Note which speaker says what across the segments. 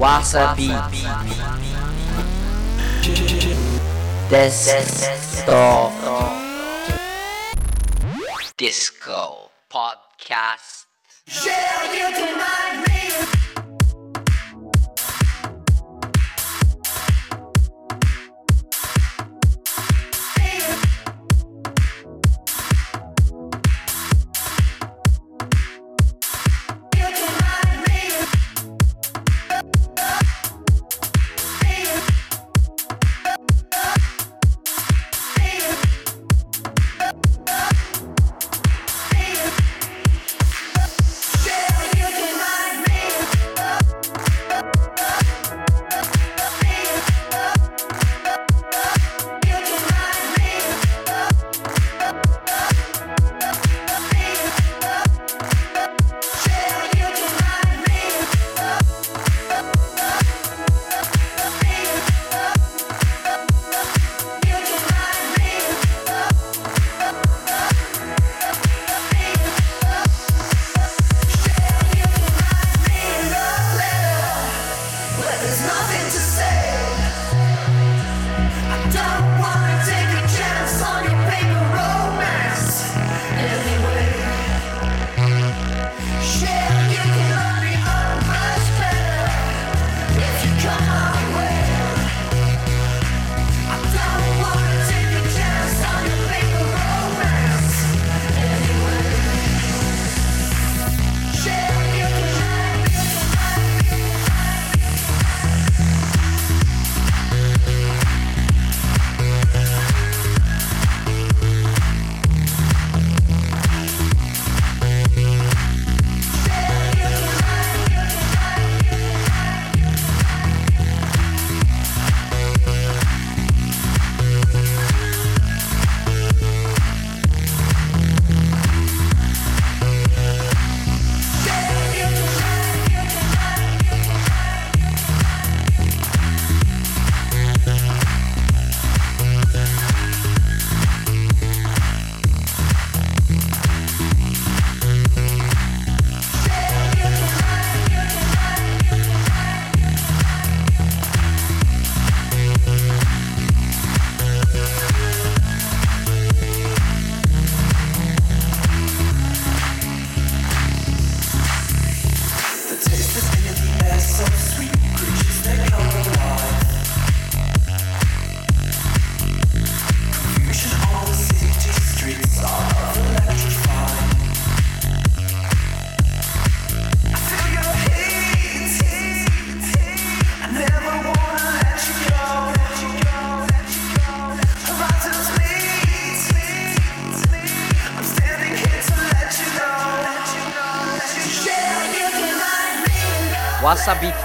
Speaker 1: わさびデストデ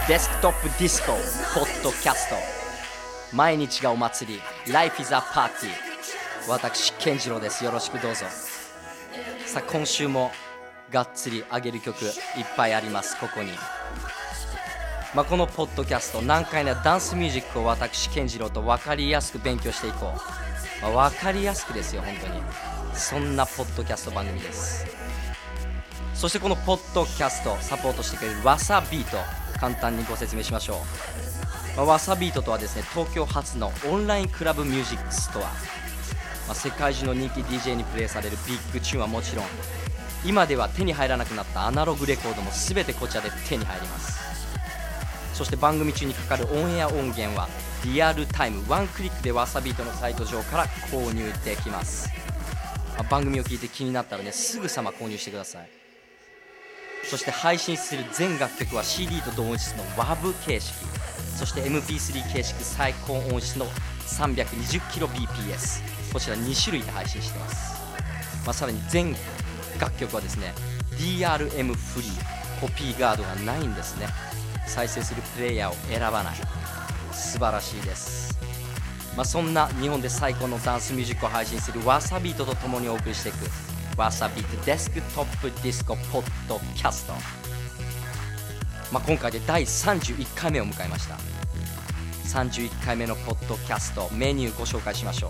Speaker 1: デスクトップディスコポッドキャスト。毎日がお祭り Life is a Party 私健次郎です。よろしくどうぞ。さあ今週もがっつり上げる曲いっぱいあります。ここに。まあ、このポッドキャスト難解なダンスミュージックを私健次郎と分かりやすく勉強していこう、まあ、分かりやすくですよ本当に。そんなポッドキャスト番組です。そしてこのポッドキャストサポートしてくれるわさビート簡単にご説明しましょう、まあ、わさビートとはですね東京初のオンラインクラブミュージックストア、まあ、世界中の人気 DJ にプレイされるビッグチューンはもちろん今では手に入らなくなったアナログレコードも全てこちらで手に入ります。そして番組中にかかるオンエア音源はリアルタイムワンクリックでわさビートのサイト上から購入できます、まあ、番組を聞いて気になったらねすぐさま購入してください。そして配信する全楽曲は CD と同音質の WAV 形式。そして MP3 形式最高音質の 320kbps こちら2種類で配信してます、まあ、さらに全楽曲はですね DRM フリー。コピーガードがないんですね。再生するプレイヤーを選ばない。素晴らしいです。まあ、そんな日本で最高のダンスミュージックを配信するわさビートとともにお送りしていくわさビートデスクトップディスコポッドキャスト、まあ、今回で第31回目を迎えました。31回目のポッドキャストメニューご紹介しましょう。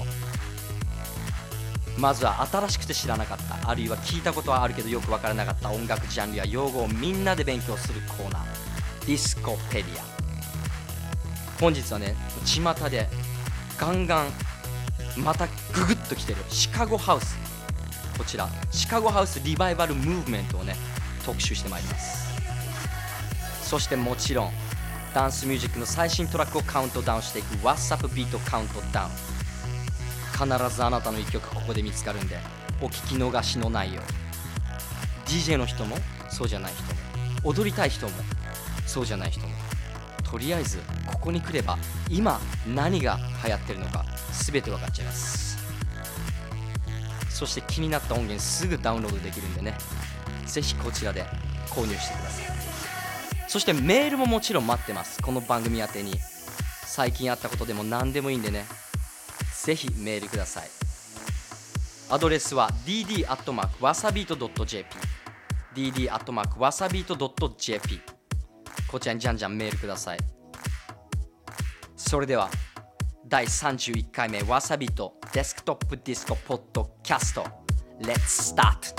Speaker 1: まずは新しくて知らなかったあるいは聞いたことはあるけどよく分からなかった音楽ジャンルや用語をみんなで勉強するコーナー。ディスコペディア本日はね巷でガンガンまたググッときてるシカゴハウス。こちらシカゴハウスリバイバルムーブメントをね特集してまいります。そしてもちろんダンスミュージックの最新トラックをカウントダウンしていく WhatsApp ビートカウントダウン。必ずあなたの一曲ここで見つかるんでお聞き逃しのないよう DJ の人もそうじゃない人も。踊りたい人もそうじゃない人も。とりあえずここに来れば今何が流行ってるのか全て分かっちゃいます。そして気になった音源すぐダウンロードできるんでね。ぜひこちらで購入してください。そしてメールももちろん待ってます。この番組宛てに。最近あったことでも何でもいいんでね。ぜひメールください。アドレスは dd.wasabeat.jp dd.wasabeat.jp こちらにじゃんじゃんメールください。それでは第31回目わさビートデスクトップディスコポッドキャスト Let's start!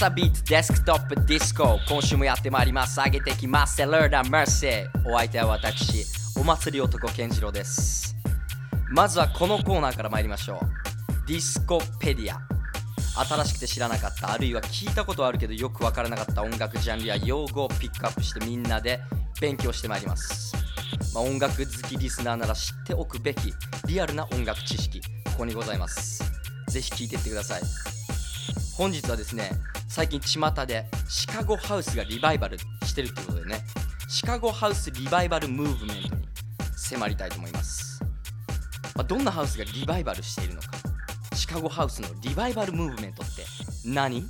Speaker 2: Discopedia.
Speaker 1: What's a beat デスクトップディスコ今週もやってまいります。上げてきます。セルダメルセお相手は私お祭り男健次郎です。まずはこのコーナーから参りましょう。ディスコペディア新しくて知らなかった。あるいは聞いたことあるけどよくわからなかった音楽ジャンルや用語をピックアップしてみんなで勉強してまいります、まあ、音楽好きリスナーなら知っておくべきリアルな音楽知識ここにございます。ぜひ聞いてってください。本日はですね最近巷でシカゴハウスがリバイバルしてるってことでねシカゴハウスリバイバルムーブメントに迫りたいと思います、まあ、どんなハウスがリバイバルしているのか。シカゴハウスのリバイバルムーブメントって何？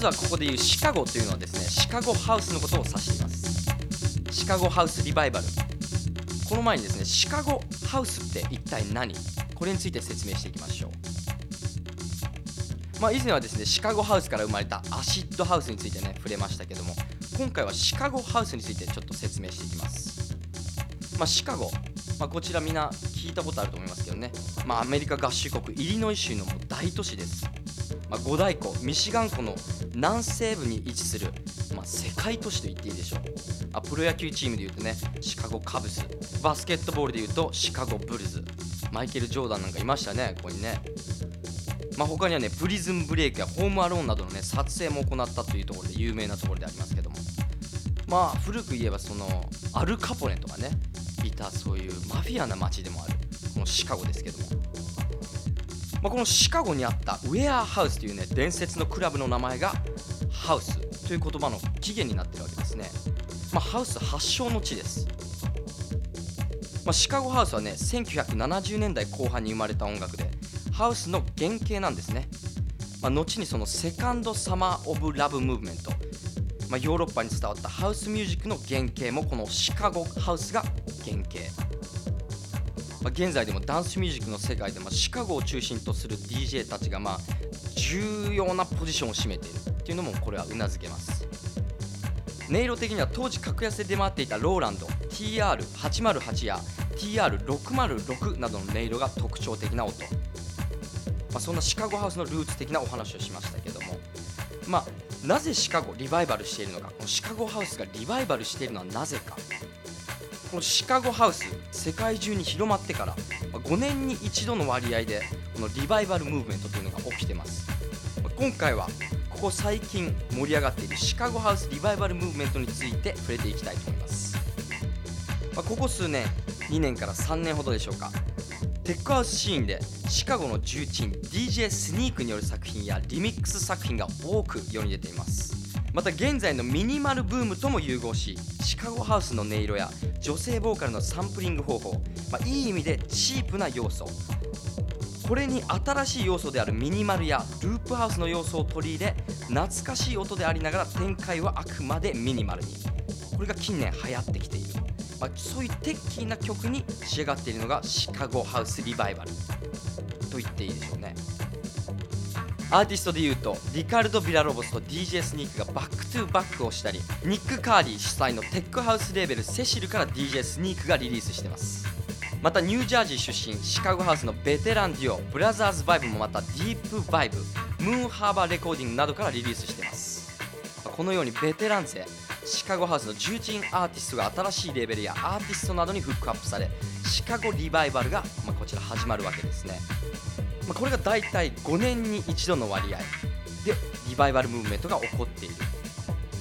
Speaker 1: ずはここでいうシカゴというのはですねシカゴハウスのことを指しています。シカゴハウスリバイバル。この前にですねシカゴハウスって一体何？これについて説明していきましょう。まあ以前はですねシカゴハウスから生まれたアシッドハウスについてね触れましたけども今回はシカゴハウスについてちょっと説明していきます。まあシカゴ。まあ、こちらみんな聞いたことあると思いますけどね、まあ、アメリカ合衆国イリノイ州の大都市です。まあ、五大湖。ミシガン湖の南西部に位置する、まあ、世界都市と言っていいでしょう。あプロ野球チームでいうとねシカゴカブス。バスケットボールでいうとシカゴブルズ。マイケル・ジョーダンなんかいましたねここにね。まあ、他にはねプリズンブレイクやホームアローンなどのね撮影も行ったというところで有名なところでありますけども。まあ古く言えばそのアルカポネとかねいたそういうマフィアな街でもあるこのシカゴですけども。まあ、このシカゴにあったウェアハウスというね伝説のクラブの名前がハウスという言葉の起源になってるわけですね、まあ、ハウス発祥の地です、まあ、シカゴハウスはね1970年代後半に生まれた音楽でハウスの原型なんですね、まあ、後にそのセカンドサマー・オブ・ラブ・ムーブメント。まあ、ヨーロッパに伝わったハウスミュージックの原型もこのシカゴハウスが原型、まあ、現在でもダンスミュージックの世界でもシカゴを中心とする DJ たちがまあ重要なポジションを占めているっていうのもこれはうなずけます。音色的には当時格安で出回っていたローランド TR808 や TR606 などの音色が特徴的な音、まあ、そんなシカゴハウスのルーツ的なお話をしましたけども。まあなぜシカゴリバイバルしているのか。このシカゴハウスがリバイバルしているのはなぜか。このシカゴハウス世界中に広まってから5年に一度の割合でこのリバイバルムーブメントというのが起きてます。今回はここ最近盛り上がっているシカゴハウスリバイバルムーブメントについて触れていきたいと思います。ここ数年2年から3年ほどでしょうか。テックハウスシーンでシカゴの重鎮 DJ スニークによる作品やリミックス作品が多く世に出ています。また現在のミニマルブームとも融合しシカゴハウスの音色や女性ボーカルのサンプリング方法、まあ、いい意味でチープな要素。これに新しい要素であるミニマルやループハウスの要素を取り入れ懐かしい音でありながら展開はあくまでミニマルに。これが近年流行ってきている。まあ、そういうテッキーな曲に仕上がっているのがシカゴハウスリバイバルと言っていいでしょうね。アーティストでいうとリカルド・ビラロボスと DJ スニークがバックトゥーバックをしたりニック・カーリー主催のテックハウスレーベルセシルから DJ スニークがリリースしてます。またニュージャージー出身シカゴハウスのベテランデュオブラザーズ・バイブもまたディープ・バイブムーンハーバーレコーディングなどからリリースしてます。このようにベテラン勢シカゴハウスの重鎮アーティストが新しいレーベルやアーティストなどにフックアップされシカゴリバイバルが、まあ、こちら始まるわけですね、まあ、これが大体5年に一度の割合。でリバイバルムーブメントが起こっている、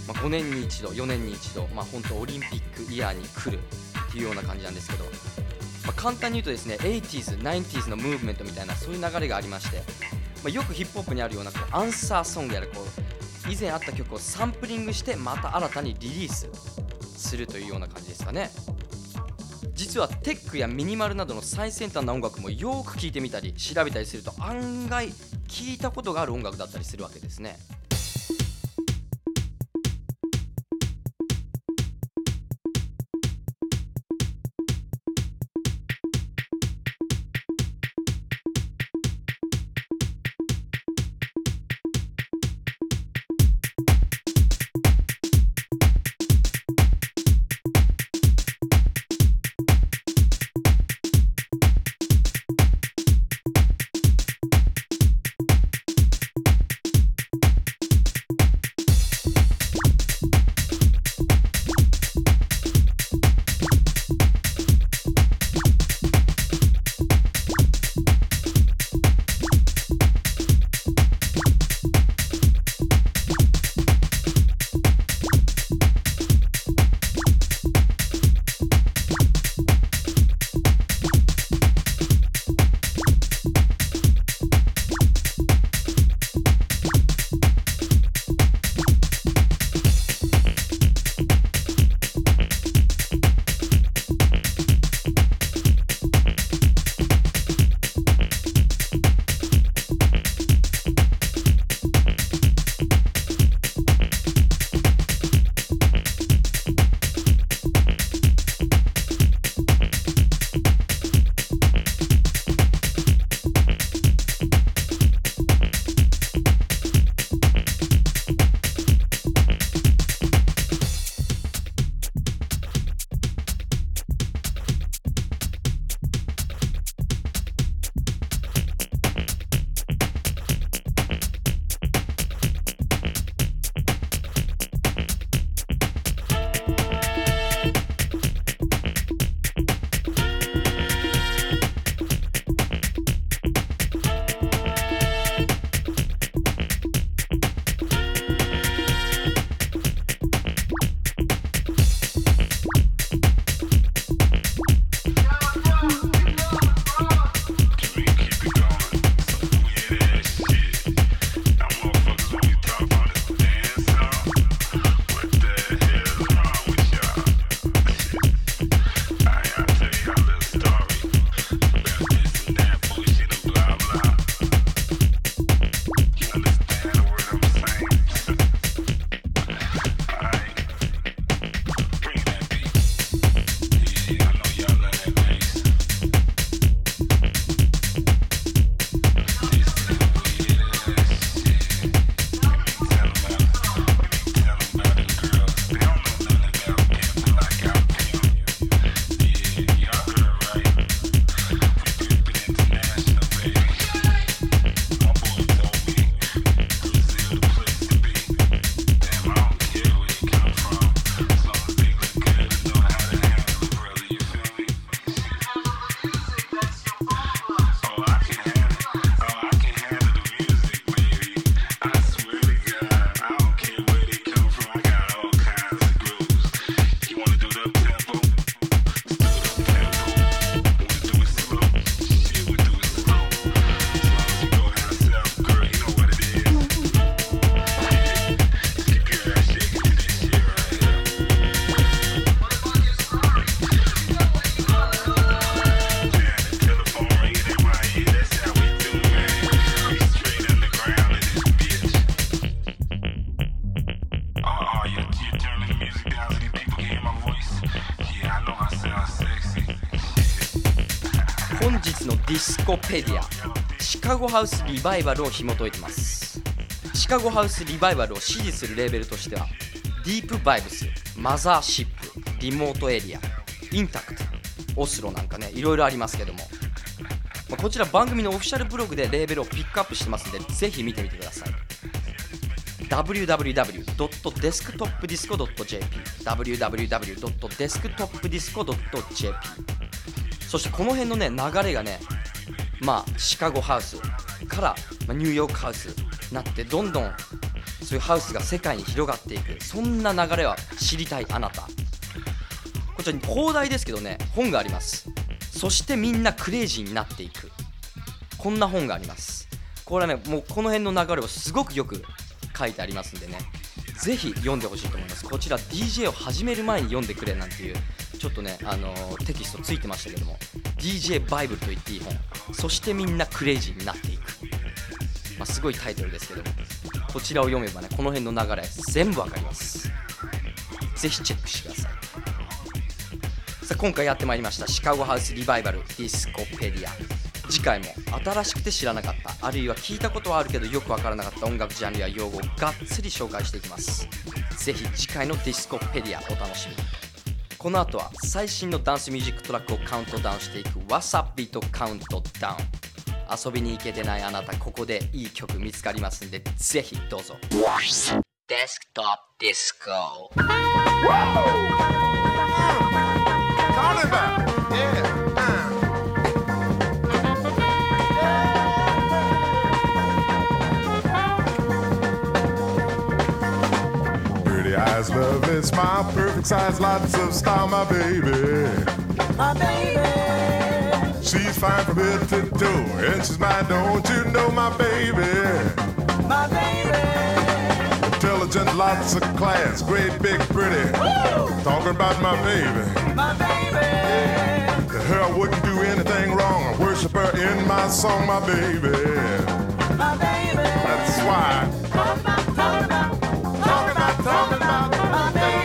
Speaker 1: まあ、5年に一度4年に一度、まあ、本当オリンピックイヤーに来るっていうような感じなんですけど、まあ、簡単に言うとですね 80s、90s のムーブメントみたいなそういう流れがありまして、まあ、よくヒップホップにあるようなこうアンサーソングやらこう以前あった曲をサンプリングしてまた新たにリリースするというような感じですかね。実はテックやミニマルなどの最先端な音楽もよく聴いてみたり調べたりすると案外聞いたことがある音楽だったりするわけですね。ペディアシカゴハウスリバイバルを紐解いてます。シカゴハウスリバイバルを支持するレーベルとしてはディープバイブスマザーシップリモートエリアインタクトオスロなんかねいろいろありますけども、まあ、こちら番組のオフィシャルブログでレーベルをピックアップしてますんでぜひ見てみてください。www.desktopdisco.jp www.desktopdisco.jp そしてこの辺のね流れがねまあシカゴハウスから、まあ、ニューヨークハウスになってどんどんそういうハウスが世界に広がっていく。そんな流れは知りたいあなた。こちらに広大ですけどね本があります。そしてみんなクレイジーになっていく。こんな本があります。これはねもうこの辺の流れをすごくよく書いてありますんでね。ぜひ読んでほしいと思います。こちら DJ を始める前に読んでくれなんていうちょっとね、あのー、テキストついてましたけども。DJ バイブルと言っていい本。そしてみんなクレイジーになっていく、まあ、すごいタイトルですけども。こちらを読めばねこの辺の流れ全部わかります。ぜひチェックしてください。さあ今回やってまいりましたシカゴハウスリバイバルディスコペディア次回も新しくて知らなかったあるいは聞いたことはあるけどよくわからなかった音楽ジャンルや用語をがっつり紹介していきます。ぜひ次回のディスコペディアお楽しみに。この後は最新のダンスミュージックトラックをカウントダウンしていく わさビート Countdown 遊びに行けてないあなたここでいい曲見つかりますんでぜひどうぞ。デスクトップディスコ
Speaker 2: size. Love is my perfect size. Lots of style, my baby.
Speaker 3: My baby.
Speaker 2: She's fine from head to toe, and she's mine. Don't you know, my baby?
Speaker 3: My baby.
Speaker 2: Intelligent, lots of class, great, big, pretty.
Speaker 3: Woo!
Speaker 2: Talking about my baby.
Speaker 3: My baby.
Speaker 2: To her, I wouldn't do anything wrong. I worship her in my song, my baby.
Speaker 3: My baby.
Speaker 2: That's why
Speaker 3: talking about.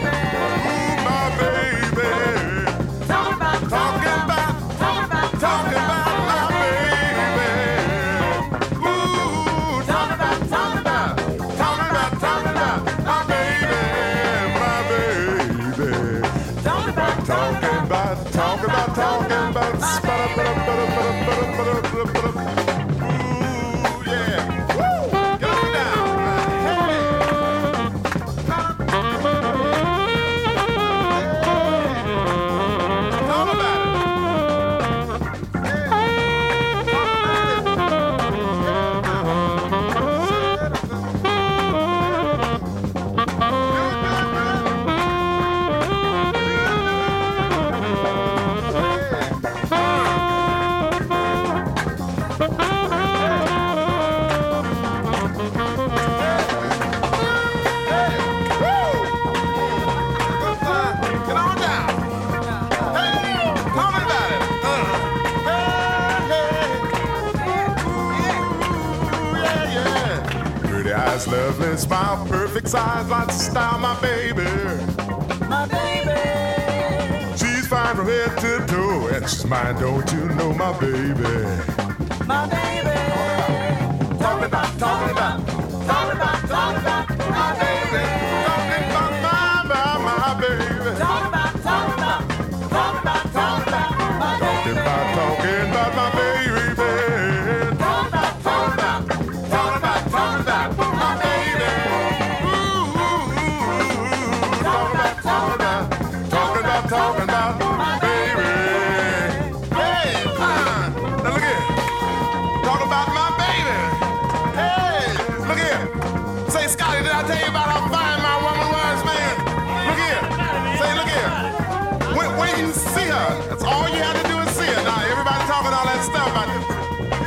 Speaker 3: Size, lots of style, my baby. My baby.
Speaker 2: She's fine from head to toe, and she's mine, don't you know, my baby?
Speaker 3: My baby.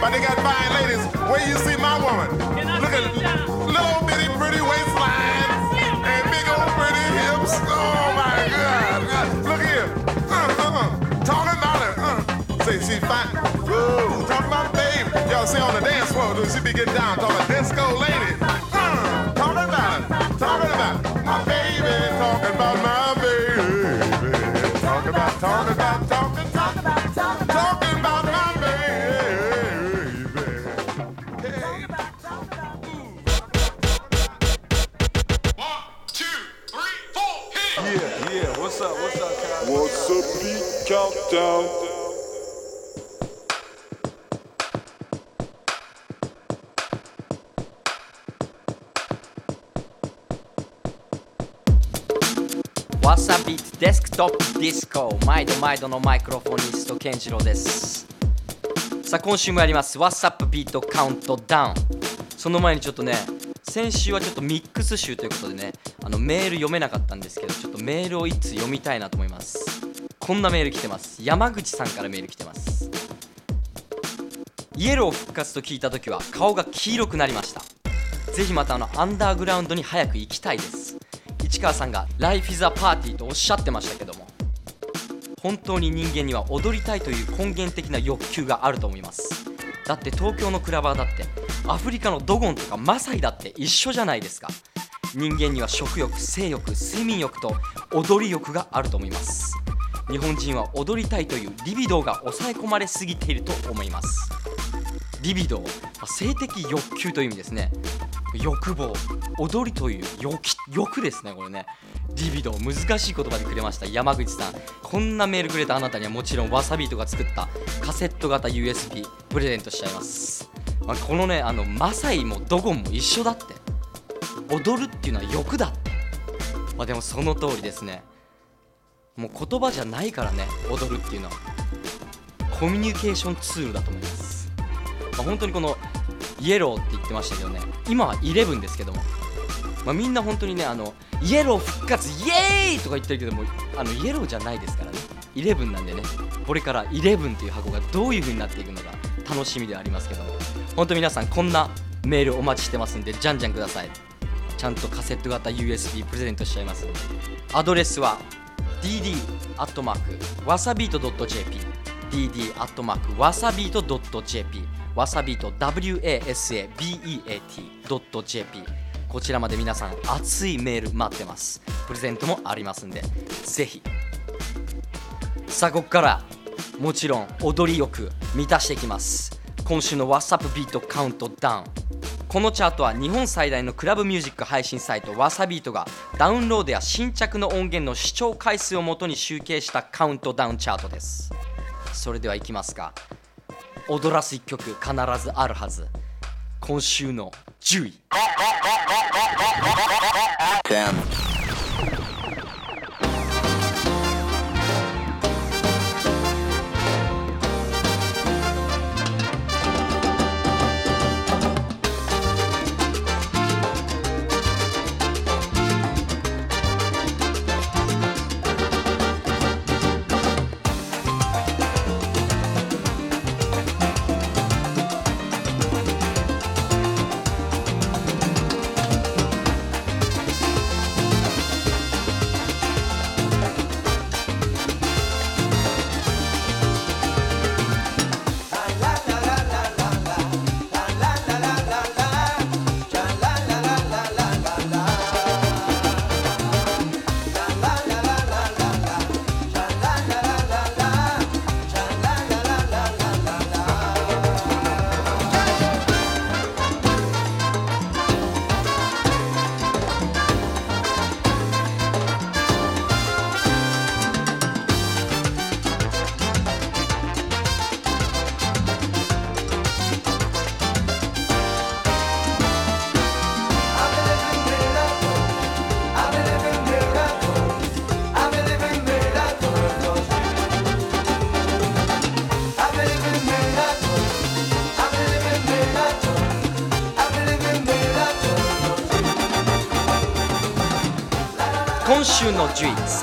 Speaker 2: But they got fine ladies. Where you see my woman? Look at little bitty pretty waistline and big old pretty hips. Oh my God! Look here. Uh, uh, uh. Talking about her. Uh. Say she fine. Woo! Talking about baby. Y'all see on the dance floor, dude, she be getting down. Talking disco lady. Down.
Speaker 4: What's Up
Speaker 1: It デスクトップディスコ毎度毎度のマイクロフォニスト健次郎です。さあ今週もやります。What's up beat カウントダウンその前にちょっとね先週はちょっとミックス集ということでねあのメール読めなかったんですけどちょっとメールを一通読みたいなと思います。こんなメール来てます。山口さんからメール来てます。イエロー復活と聞いた時は顔が黄色くなりました。ぜひまたあのアンダーグラウンドに早く行きたいです。市川さんが「Life is a Party」とおっしゃってましたけども。本当に人間には踊りたいという根源的な欲求があると思います。だって東京のクラバーだってアフリカのドゴンとかマサイだって一緒じゃないですか。人間には食欲性欲睡眠欲と踊り欲があると思います。日本人は踊りたいというリビドーが抑え込まれすぎていると思います。リビドーまあ性的欲求という意味ですね。欲望踊りという欲ですねこれね。リビドー難しい言葉でくれました。山口さん。こんなメールくれたあなたにはもちろんわさビートが作ったカセット型 USB プレゼントしちゃいます、まあ、このねあのマサイもドゴンも一緒だって。踊るっていうのは欲だって。まあでもその通りですね。もう言葉じゃないからね踊るっていうのは。コミュニケーションツールだと思います、まあ、本当にこのイエローって言ってましたけどね今は11ですけども、まあ、みんな本当にねあのイエロー復活イエーイとか言ってるけどもあのイエローじゃないですからね。11なんでね。これから11という箱がどういう風になっていくのか楽しみではありますけども。本当皆さんこんなメールお待ちしてますんでじゃんじゃんください。ちゃんとカセット型 USB プレゼントしちゃいます。アドレスは dd アットマークわさビート .jp dd アットマークわさビート .jp わさビート wasabeat.jp こちらまで皆さん熱いメール待ってます。プレゼントもありますんでぜひ。さあここから。もちろん踊りよく満たしていきます。今週の WhatsApp ビートカウントダウン。このチャートは日本最大のクラブミュージック配信サイトわさビートがダウンロードや新着の音源の視聴回数をもとに集計したカウントダウンチャートです。それではいきますか。踊らす一曲必ずあるはず。今週の10位。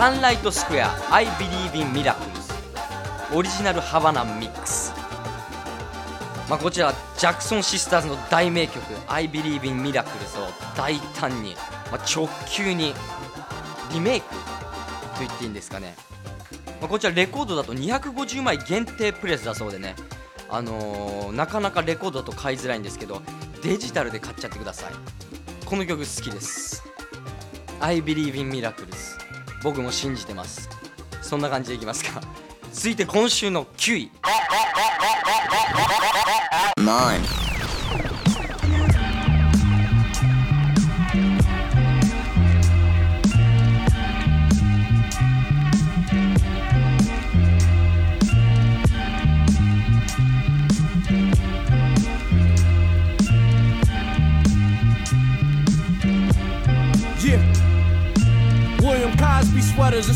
Speaker 1: サンライトスクエア I Believe in Miracles オリジナルハバナミックス。まあこちらジャクソンシスターズの大名曲 I Believe in Miracles を大胆に、まあ、直球にリメイクと言っていいんですかね、まあ、こちらレコードだと250枚限定プレスだそうでね。あのーなかなかレコードだと買いづらいんですけどデジタルで買っちゃってください。この曲好きです。I believe in miracles 僕も信じてます。そんな感じでいきますか。続いて今週の9位
Speaker 4: 9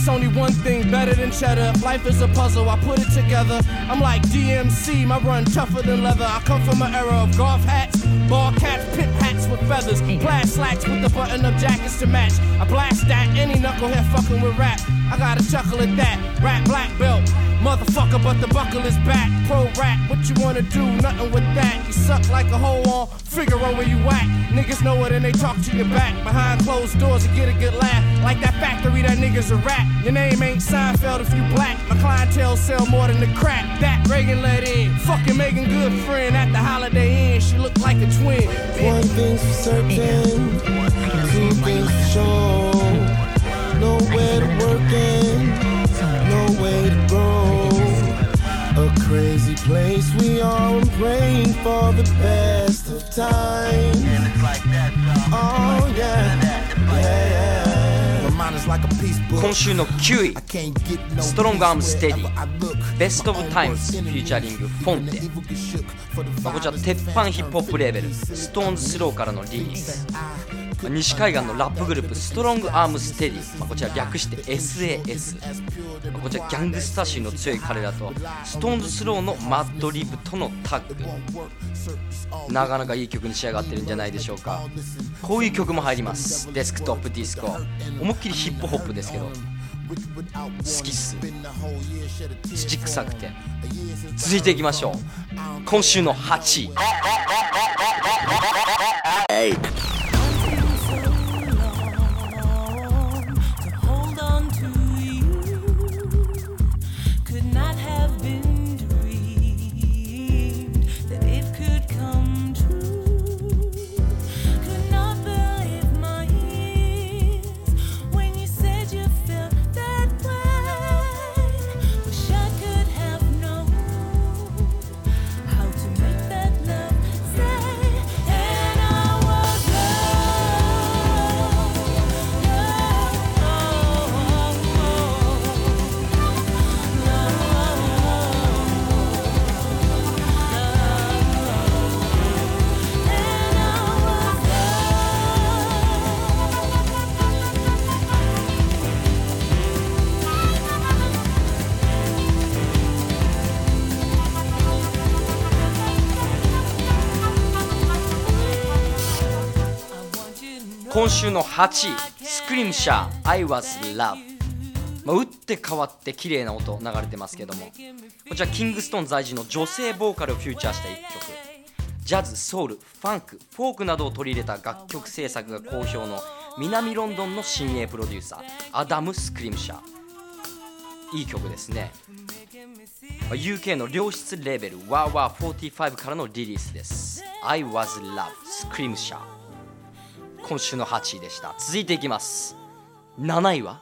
Speaker 4: It's only one thing better than cheddar. Life is a puzzle, I put it together. I'm like DMC, my run tougher than leather. I come from an era of golf hats, ball caps, pit hats with feathers, plaid slacks with the button up jackets to match. I blast that any knucklehead fucking with rap. I gotta chuckle at that. Rap black belt. Motherfucker, but the buckle is back. Pro rap, what you wanna do? Nothing with that. You suck like a hole on Figaro where you whack. Niggas know it and they talk to your back. Behind closed doors, you get a good laugh. Like that factory that niggas a rat. Your name ain't Seinfeld if you black. My clientele sell more than the crack. That Reagan let in. Fucking Megan good friend at the Holiday Inn. She look like a twin.
Speaker 3: One thing's for certain, two things for sure. Nowhere to work in, no way to grow. A crazy place we are and praying for the best of times. Oh yeah, yeah, yeah. My mind is like a peace book.
Speaker 1: 今週の9位
Speaker 3: I can't get no
Speaker 1: ストロングアームステディ.ベストオブタイムズフューチャリングフォンテ、まあ、こちら鉄板ヒップホップレーベルストーンズスローからのリリースまあ西海岸のラップグループストロングアームステディ、まあ、こちら略して SAS、まあこちらギャングスタ志向の強い彼らとストーンズスローのマッドリブとのタッグ。なかなかいい曲に仕上がってるんじゃないでしょうか。こういう曲も入ります。デスクトップディスコ。思いっきりヒップホップですけど。好きっす。土臭くて。続いていきましょう。今週の8位。今週の8位スクリームシャー I was love まあ、打って変わって綺麗な音流れてますけども。こちらキングストーン在住の女性ボーカルをフューチャーした一曲。ジャズ、ソウル、ファンク、フォークなどを取り入れた楽曲制作が好評の南ロンドンの新鋭プロデューサーアダム・スクリームシャー。いい曲ですね。UK の良質レーベル Wah Wah 45 からのリリースです。I was love スクリームシャー。今週の8位でした。続いていきます。7位は？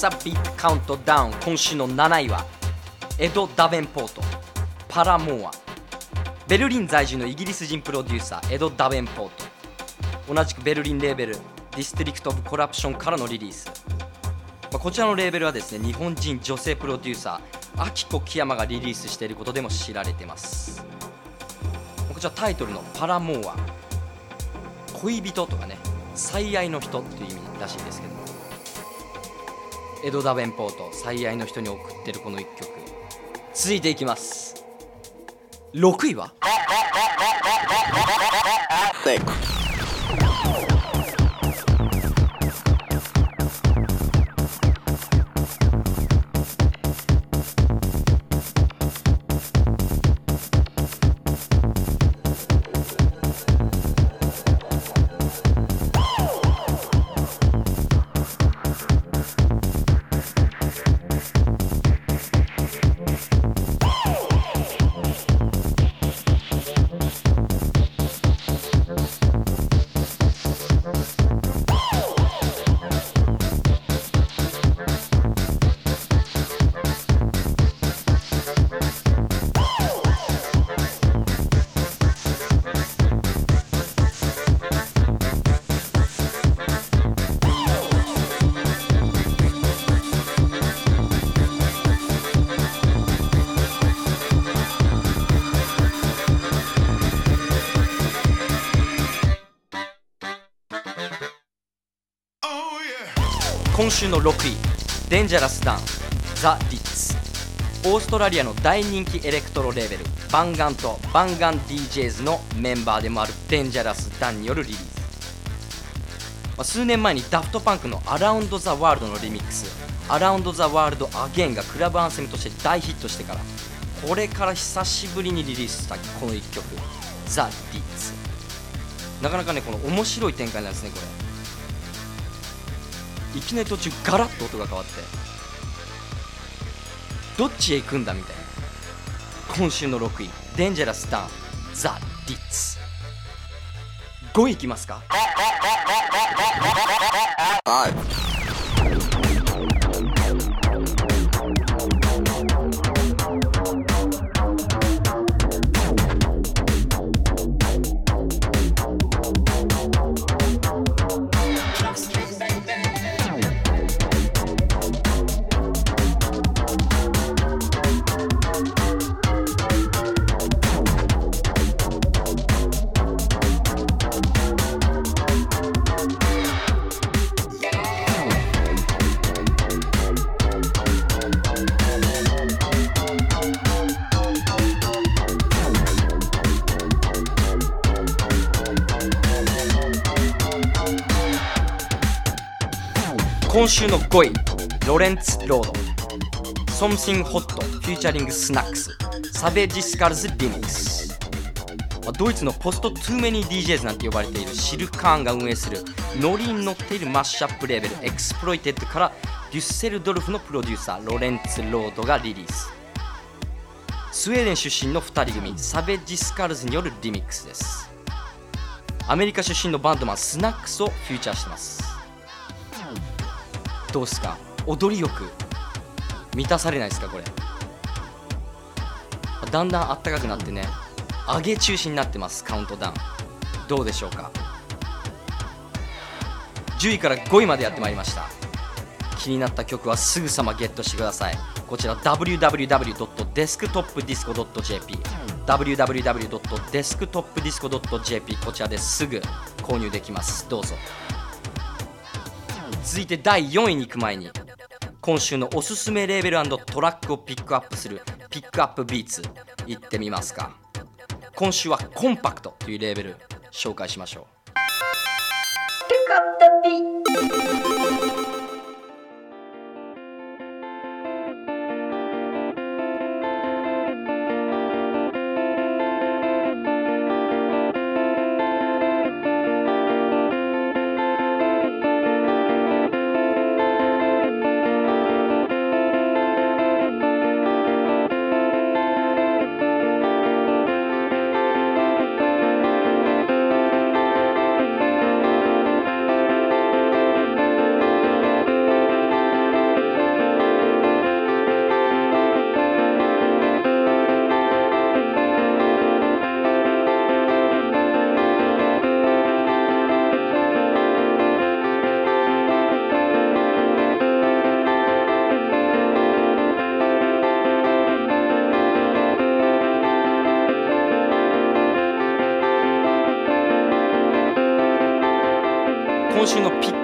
Speaker 1: Wasabeat Countdown 今週の7位はエド・ダベンポート。 Paramour。ベルリン在住のイギリス人プロデューサーエド・ダベンポート。同じくベルリンレーベル District of Corruption からのリリース、まあ、こちらのレーベルはですね日本人女性プロデューサーアキコ・キヤマがリリースしていることでも知られてます。こちらタイトルの Paramour。恋人とかね最愛の人っていう意味らしいですけど。エド・ダベンポート最愛の人に送ってるこの1曲。続いていきます。6位は？週の6位 Dangerous Dan The Ritz オーストラリアの大人気エレクトロレーベルバンガンとバンガン DJs のメンバーでもある Dangerous Dan によるリリース。数年前にダフトパンクの「Around the World」のリミックス「Around the World Again」がクラブアンセムとして大ヒットしてからこれから久しぶりにリリースしたこの1曲「The Ritz」なかなかねこの面白い展開なんですねこれ。いきなり途中ガラッと音が変わってどっちへ行くんだみたいな。今週の6位デンジャラスターンザ・ディッツ5位いきますか？5週の5位ロレンツ・ロード。Something Hot featuring Snax。Savage Skulls Remix。まあドイツのポスト・トゥーメニー DJs なんて呼ばれているシルカーンが運営するノリに乗っているマッシュアップレーベル Exploited からデュッセルドルフのプロデューサーロレンツ・ロードがリリース。スウェーデン出身の2人組 Savage Skulls によるリミックスです。アメリカ出身のバンドマンスナックスをフューチャーしてます。どうっすか？踊り欲満たされないですか？これ。だんだんあったかくなってね。上げ中止になってますカウントダウン。どうでしょうか？10位から5位までやってまいりました。気になった曲はすぐさまゲットしてください。こちら www.desktopdisco.jp www.desktopdisco.jp こちらですぐ購入できます。どうぞ。続いて第4位に行く前に今週のおすすめレーベルトラックをピックアップするピックアップビーツ行ってみますか。今週はコンパクトというレーベル紹介しましょう。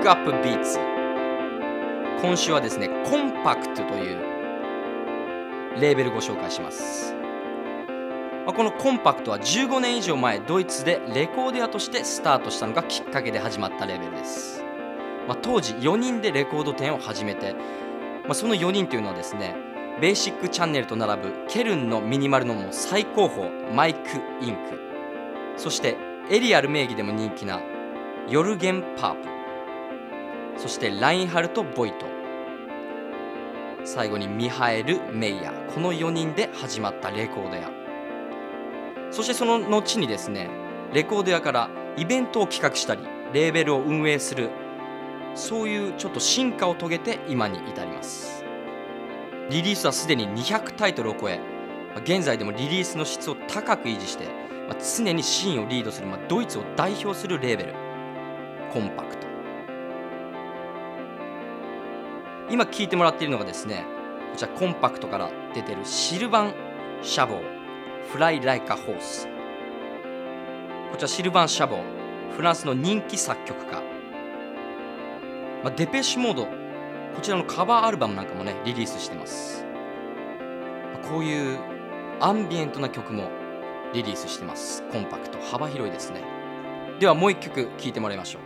Speaker 1: ックアップビーツ今週はですねコンパクトというレーベルご紹介します。このコンパクトは15年以上前ドイツでレコーディアとしてスタートしたのがきっかけで始まったレベルです、まあ、当時4人でレコード店を始めて、まあ、その4人というのはですねベーシックチャンネルと並ぶケルンのミニマルのも最高峰マイク・インク。そしてエリアル名義でも人気なヨルゲン・パープ。そしてラインハルト・ボイト。最後にミハエル・メイヤー。この4人で始まったレコード屋。そしてその後にですねレコード屋からイベントを企画したりレーベルを運営するそういうちょっと進化を遂げて今に至ります。リリースはすでに200タイトルを超え現在でもリリースの質を高く維持して、常にシーンをリードする、ドイツを代表するレーベル。コンパクト。今聴いてもらっているのがですねこちらコンパクトから出てるシルバン・シャボーフライ・ライカ・ホース。こちらシルバン・シャボーフランスの人気作曲家、まあ、デペッシュモードこちらのカバーアルバムなんかもねリリースしてます、まあこういうアンビエントな曲もリリースしてます。コンパクト幅広いですね。ではもう一曲聴いてもらいましょう。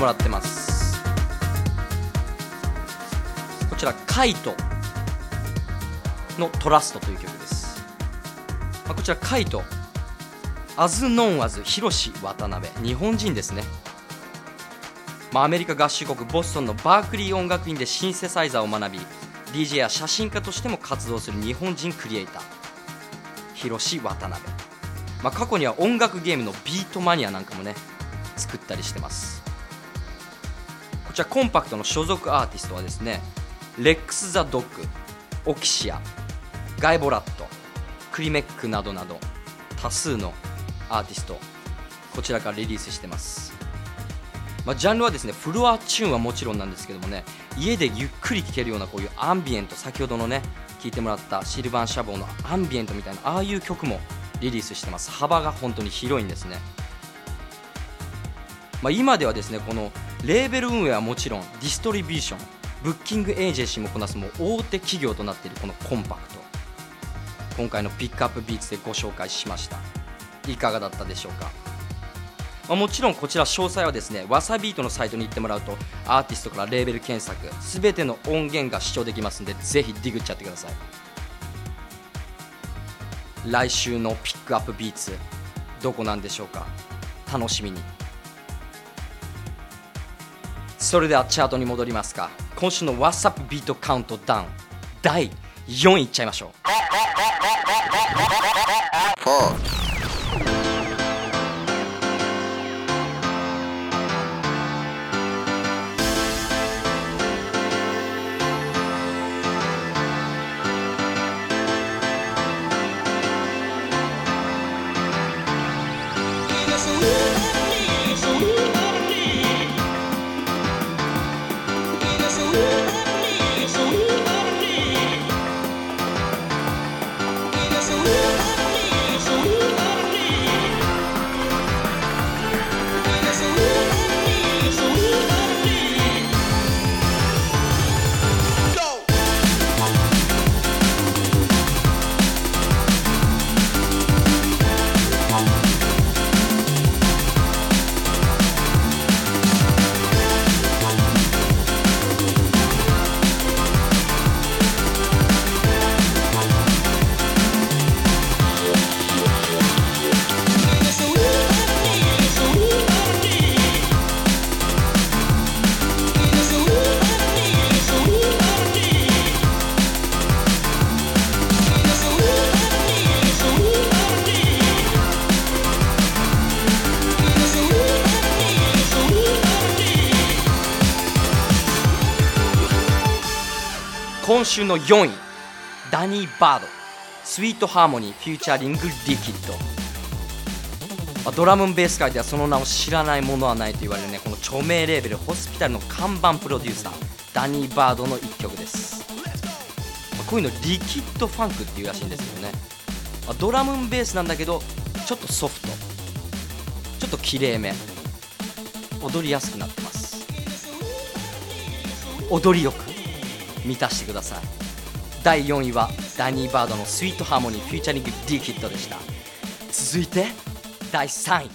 Speaker 1: もらってます。こちらカイトのトラストという曲です、まあ、こちらカイト。アズノンアズヒロシ渡辺日本人ですね。まあ、アメリカ合衆国ボストンのバークリー音楽院でシンセサイザーを学び DJ や写真家としても活動する日本人クリエイター。ヒロシ渡辺、まあ、過去には音楽ゲームのビートマニアなんかもね作ったりしてます。こちらコンパクトの所属アーティストはですねレックス・ザ・ドッグオキシアガイボラットクリメックなどなど多数のアーティストこちらからリリースしてます。まあ、ジャンルはですねフロアチューンはもちろんなんですけどもね家でゆっくり聴けるようなこういうアンビエント先ほどのね聴いてもらったシルバンシャボーのアンビエントみたいなああいう曲もリリースしてます。幅が本当に広いんですね、まあ、今ではですねこのレーベル運営はもちろんディストリビューションブッキングエージェンシーもこなすもう大手企業となっているこのコンパクト。今回の Pick Up Beats でご紹介しました。いかがだったでしょうか？まあ、もちろんこちら詳細はですね Wasabeat のサイトに行ってもらうとアーティストからレーベル検索すべての音源が視聴できますんでぜひディグっちゃってください。来週のピックアップビーツどこなんでしょうか？楽しみに。それではチャートに戻りますか。今週の WhatsApp ビートカウントダウン。第4位いっちゃいましょう「今週の4位ダニー・バード。 Sweet Harmony featuring Liquid。まあドラムベース界ではその名を知らないものはないと言われるねこの著名レーベル Hospital の看板プロデューサーダニー・バードの一曲です、まあこういうの liquid funk っていうらしいんですけどね、まあ drum bass なんだけどちょっとソフト。ちょっときれいめ。踊りやすくなってます。踊りよく。満たしてください。第4位はダニー・バードの「Sweet Harmony featuring Liquid」でした。続いて第3位。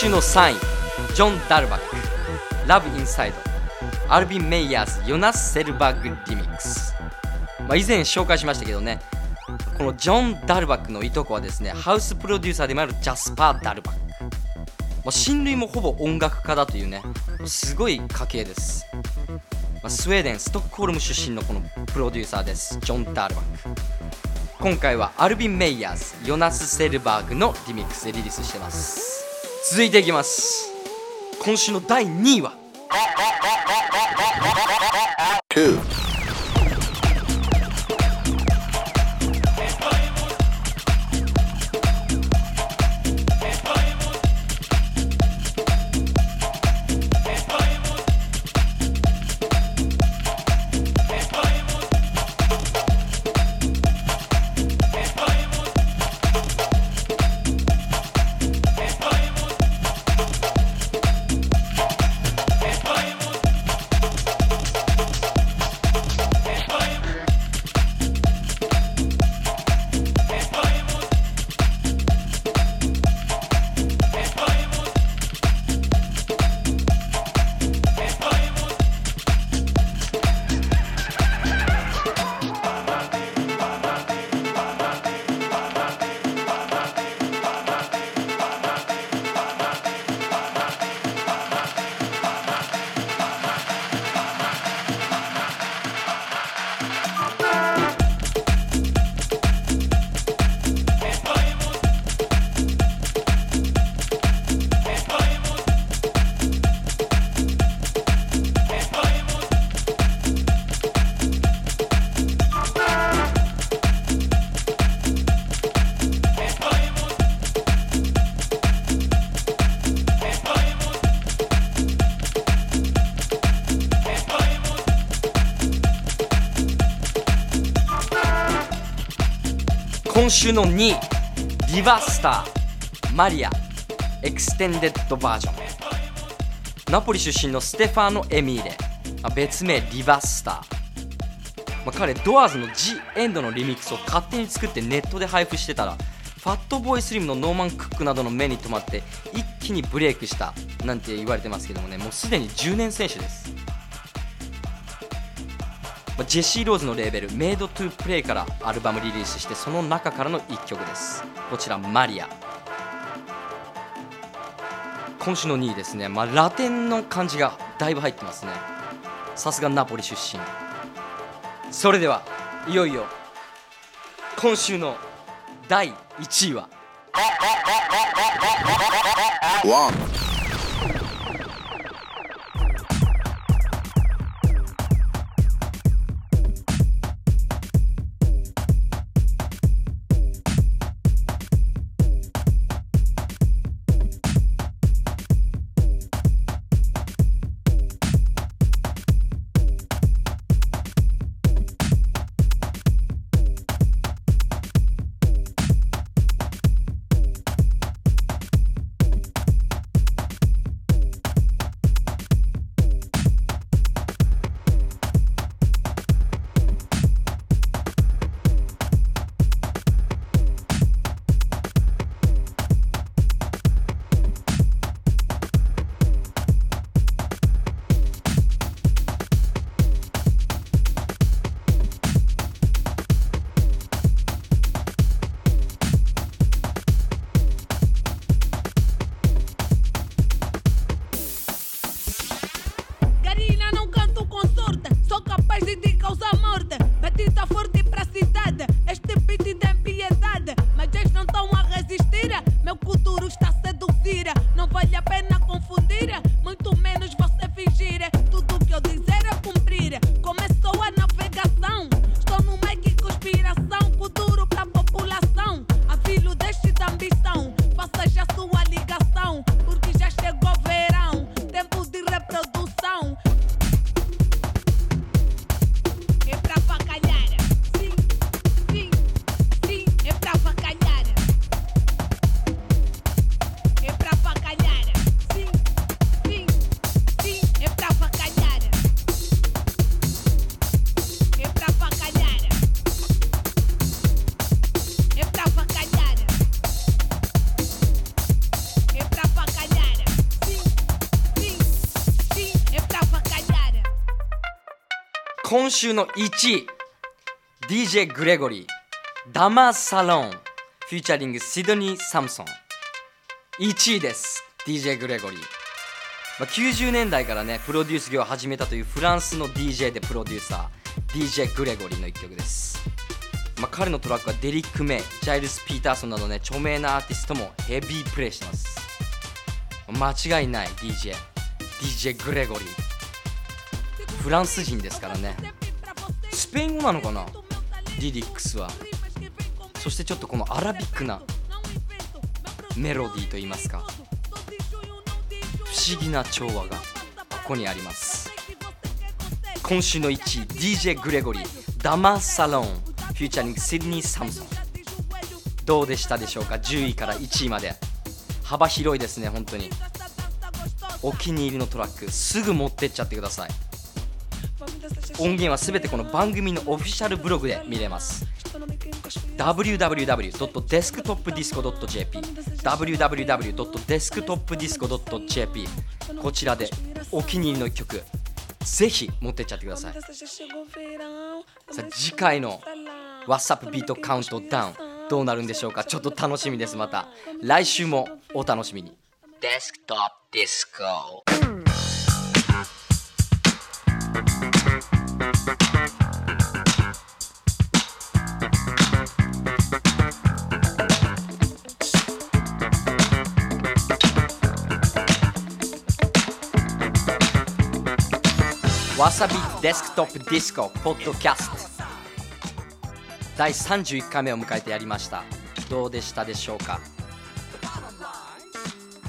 Speaker 1: 週の3位ジョン・ダルバック「ラブ・インサイド」アルビン・メイヤーズヨナス・セルバーグ・リミックス、まあ、以前紹介しましたけどねこのジョン・ダルバックのいとこはですねハウスプロデューサーでもあるジャスパー・ダルバック、まあ、親類もほぼ音楽家だというねすごい家系です、まあ、スウェーデンストックホルム出身のこのプロデューサーですジョン・ダルバック。今回はアルビン・メイヤーズヨナス・セルバーグのリミックスでリリースしてます。続いていきます。今週の第2位は。2週の2リバスターマリアエクステンデッドバージョンナポリ出身のステファーノ・エミーレ別名リバスター、まあ、彼ドアーズの「ジ・エンド」のリミックスを勝手に作ってネットで配布してたらファットボーイスリムのノーマン・クックなどの目に留まって一気にブレイクしたなんて言われてますけどもねもうすでに10年選手です。ジェシー・ローズのレーベル「メイド・トゥ・プレイ」からアルバムリリースしてその中からの1曲です。こちら「マリア」今週の2位ですね、まあ、ラテンの感じがだいぶ入ってますね。さすがナポリ出身。それではいよいよ今週の第1位は。今週の1位 DJ グレゴリー Dama S Salon featuring シドニー・サムソン。1位です DJ グレゴリー、まあ、90年代からねプロデュース業を始めたというフランスの DJ でプロデューサー DJ グレゴリーの一曲です、まあ、彼のトラックはデリック・メイジャイルス・ピーターソンなどね著名なアーティストもヘビープレイしてます。間違いない DJ DJ グレゴリー。フランス人ですからね。スペイン語なのかな？ lyrics は。そしてちょっとこの Arabic なメロディーといいますか。不思議な調和がここにあります。今週の1位 DJ グレゴリー Dama S Salon featuring シドニー・サムソン。どうでしたでしょうか？10位から1位まで。幅広いですね本当に。お気に入りのトラック。すぐ持ってっちゃってください。音源はすべてこの番組のオフィシャルブログで見れます。www.desktopdisco.jp www.desktopdisco.jp こちらでお気に入りの曲ぜひ持ってっちゃってください。さあ次回の WhatsApp ビートカウントダウンどうなるんでしょうか？ちょっと楽しみですまた。来週もお楽しみに。 Desktop Disco。Wasabeat Desktop Disco Podcast第31回目を迎えてまいりました。どうでしたでしょうか？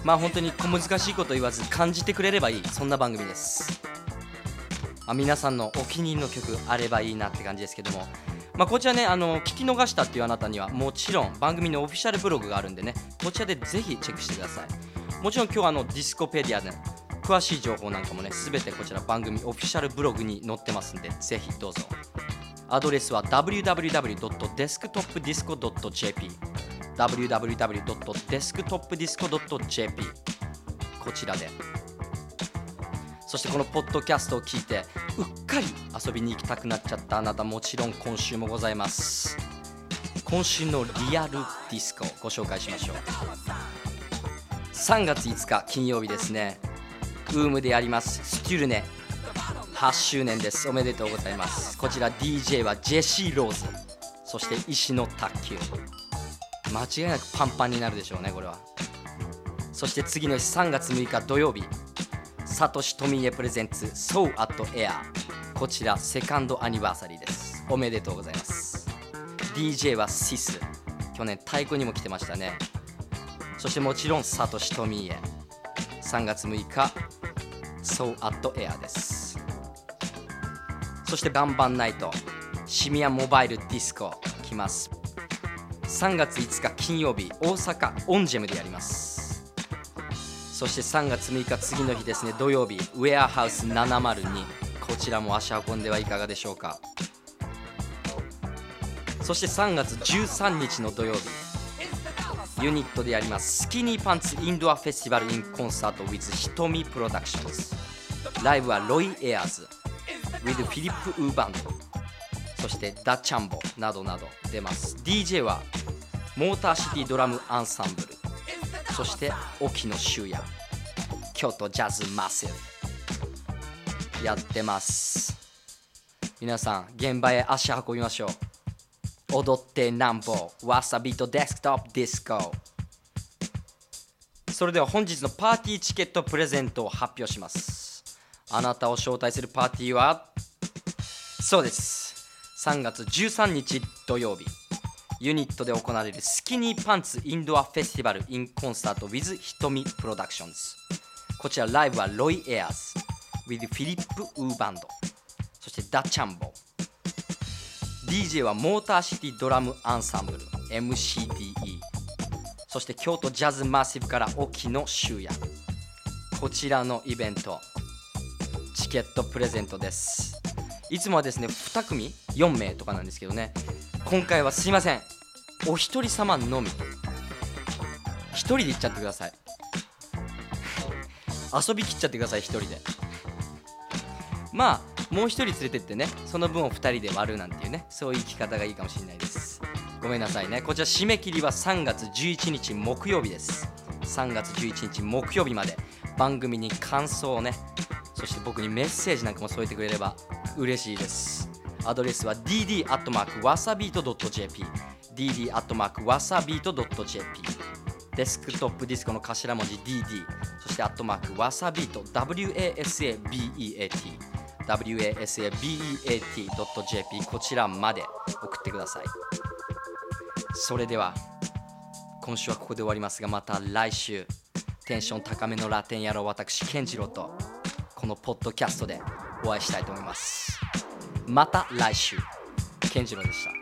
Speaker 1: まあ本当に小難しいこと言わず感じてくれればいい。そんな番組です。あ皆さんのお気に入りの曲あればいいなって感じですけども。まあ、こちらねあの聞き逃したっていうあなたにはもちろん番組のオフィシャルブログがあるんでねこちらでぜひチェックしてください。もちろん今日はあの Discopedia で詳しい情報なんかもねすべてこちら番組オフィシャルブログに載ってますんでぜひどうぞ。アドレスは www.desktopdisco.jp www.desktopdisco.jp こちらで。そしてこのポッドキャストを聞いてうっかり遊びに行きたくなっちゃったあなたもちろん今週もございます。今週のリアルディスコをご紹介しましょう。3月5日金曜日ですね。ウームでやります。スチュルネ8周年です。おめでとうございます。こちら DJ はジェシー・ローズ。そして石の卓球。間違いなくパンパンになるでしょうねこれは。そして次の日3月6日土曜日。サトシトミエプレゼンツ So at Air こちらセカンドアニバーサリーです。おめでとうございます。DJ はシス。去年太鼓にも来てましたね。そしてもちろんサトシトミエ3月6日 So at Air です。そしてバンバンナイトシミヤモバイルディスコ来ます。3月5日金曜日大阪オンジェムでやります。そして3月6日次の日ですね土曜日ウェアハウス702こちらも足運んではいかがでしょうか。そして3月13日の土曜日ユニットでやりますスキニーパンツインドアフェスティバルインコンサート with ひとみプロダクションズ。ライブはロイ・エアーズ。with フィリップ・ウー Band。そしてダ・チャンボなどなど出ます。DJ は Motor City Drum Ensemble。そして沖野修也 Kyoto Jazz Massive やってます。皆さん現場へ足運びましょう。踊ってなんぼ。 Wasabeat Desktop Disco。それでは本日のパーティーチケットプレゼントを発表します。あなたを招待するパーティーはそうです。3月13日土曜日。ユニットで行われるスキニーパンツインドアフェスティバル in コンサート with ひとみプロダクションズこちらライブはロイ・エアーズ with フィリップ・ウーバンドそしてダ・チャンボ DJ はモーターシティドラムアンサンブル MCDE そして京都ジャズマッシブから沖野修也こちらのイベント。チケットプレゼントです。いつもはですね2組？4名とかなんですけどね。今回はすいません。お一人様のみ。一人で行っちゃってください。遊びきっちゃってください一人で。まあもう一人連れてってねその分を二人で割るなんていうねそういう生き方がいいかもしれないです。ごめんなさいね。こちら締め切りは3月11日木曜日です。3月11日木曜日まで番組に感想をねそして僕にメッセージなんかも添えてくれれば嬉しいです。アドレスは dd.wasabeat.jp dd.wasabeat.jp デスクトップディスコの頭文字 DD そしてアットマークわさビート WASABEAT wasabeat.jp こちらまで送ってください。それでは今週はここで終わりますがまた来週。テンション高めのラテン野郎私健次郎とこのポッドキャストでお会いしたいと思います。また来週。健次郎でした。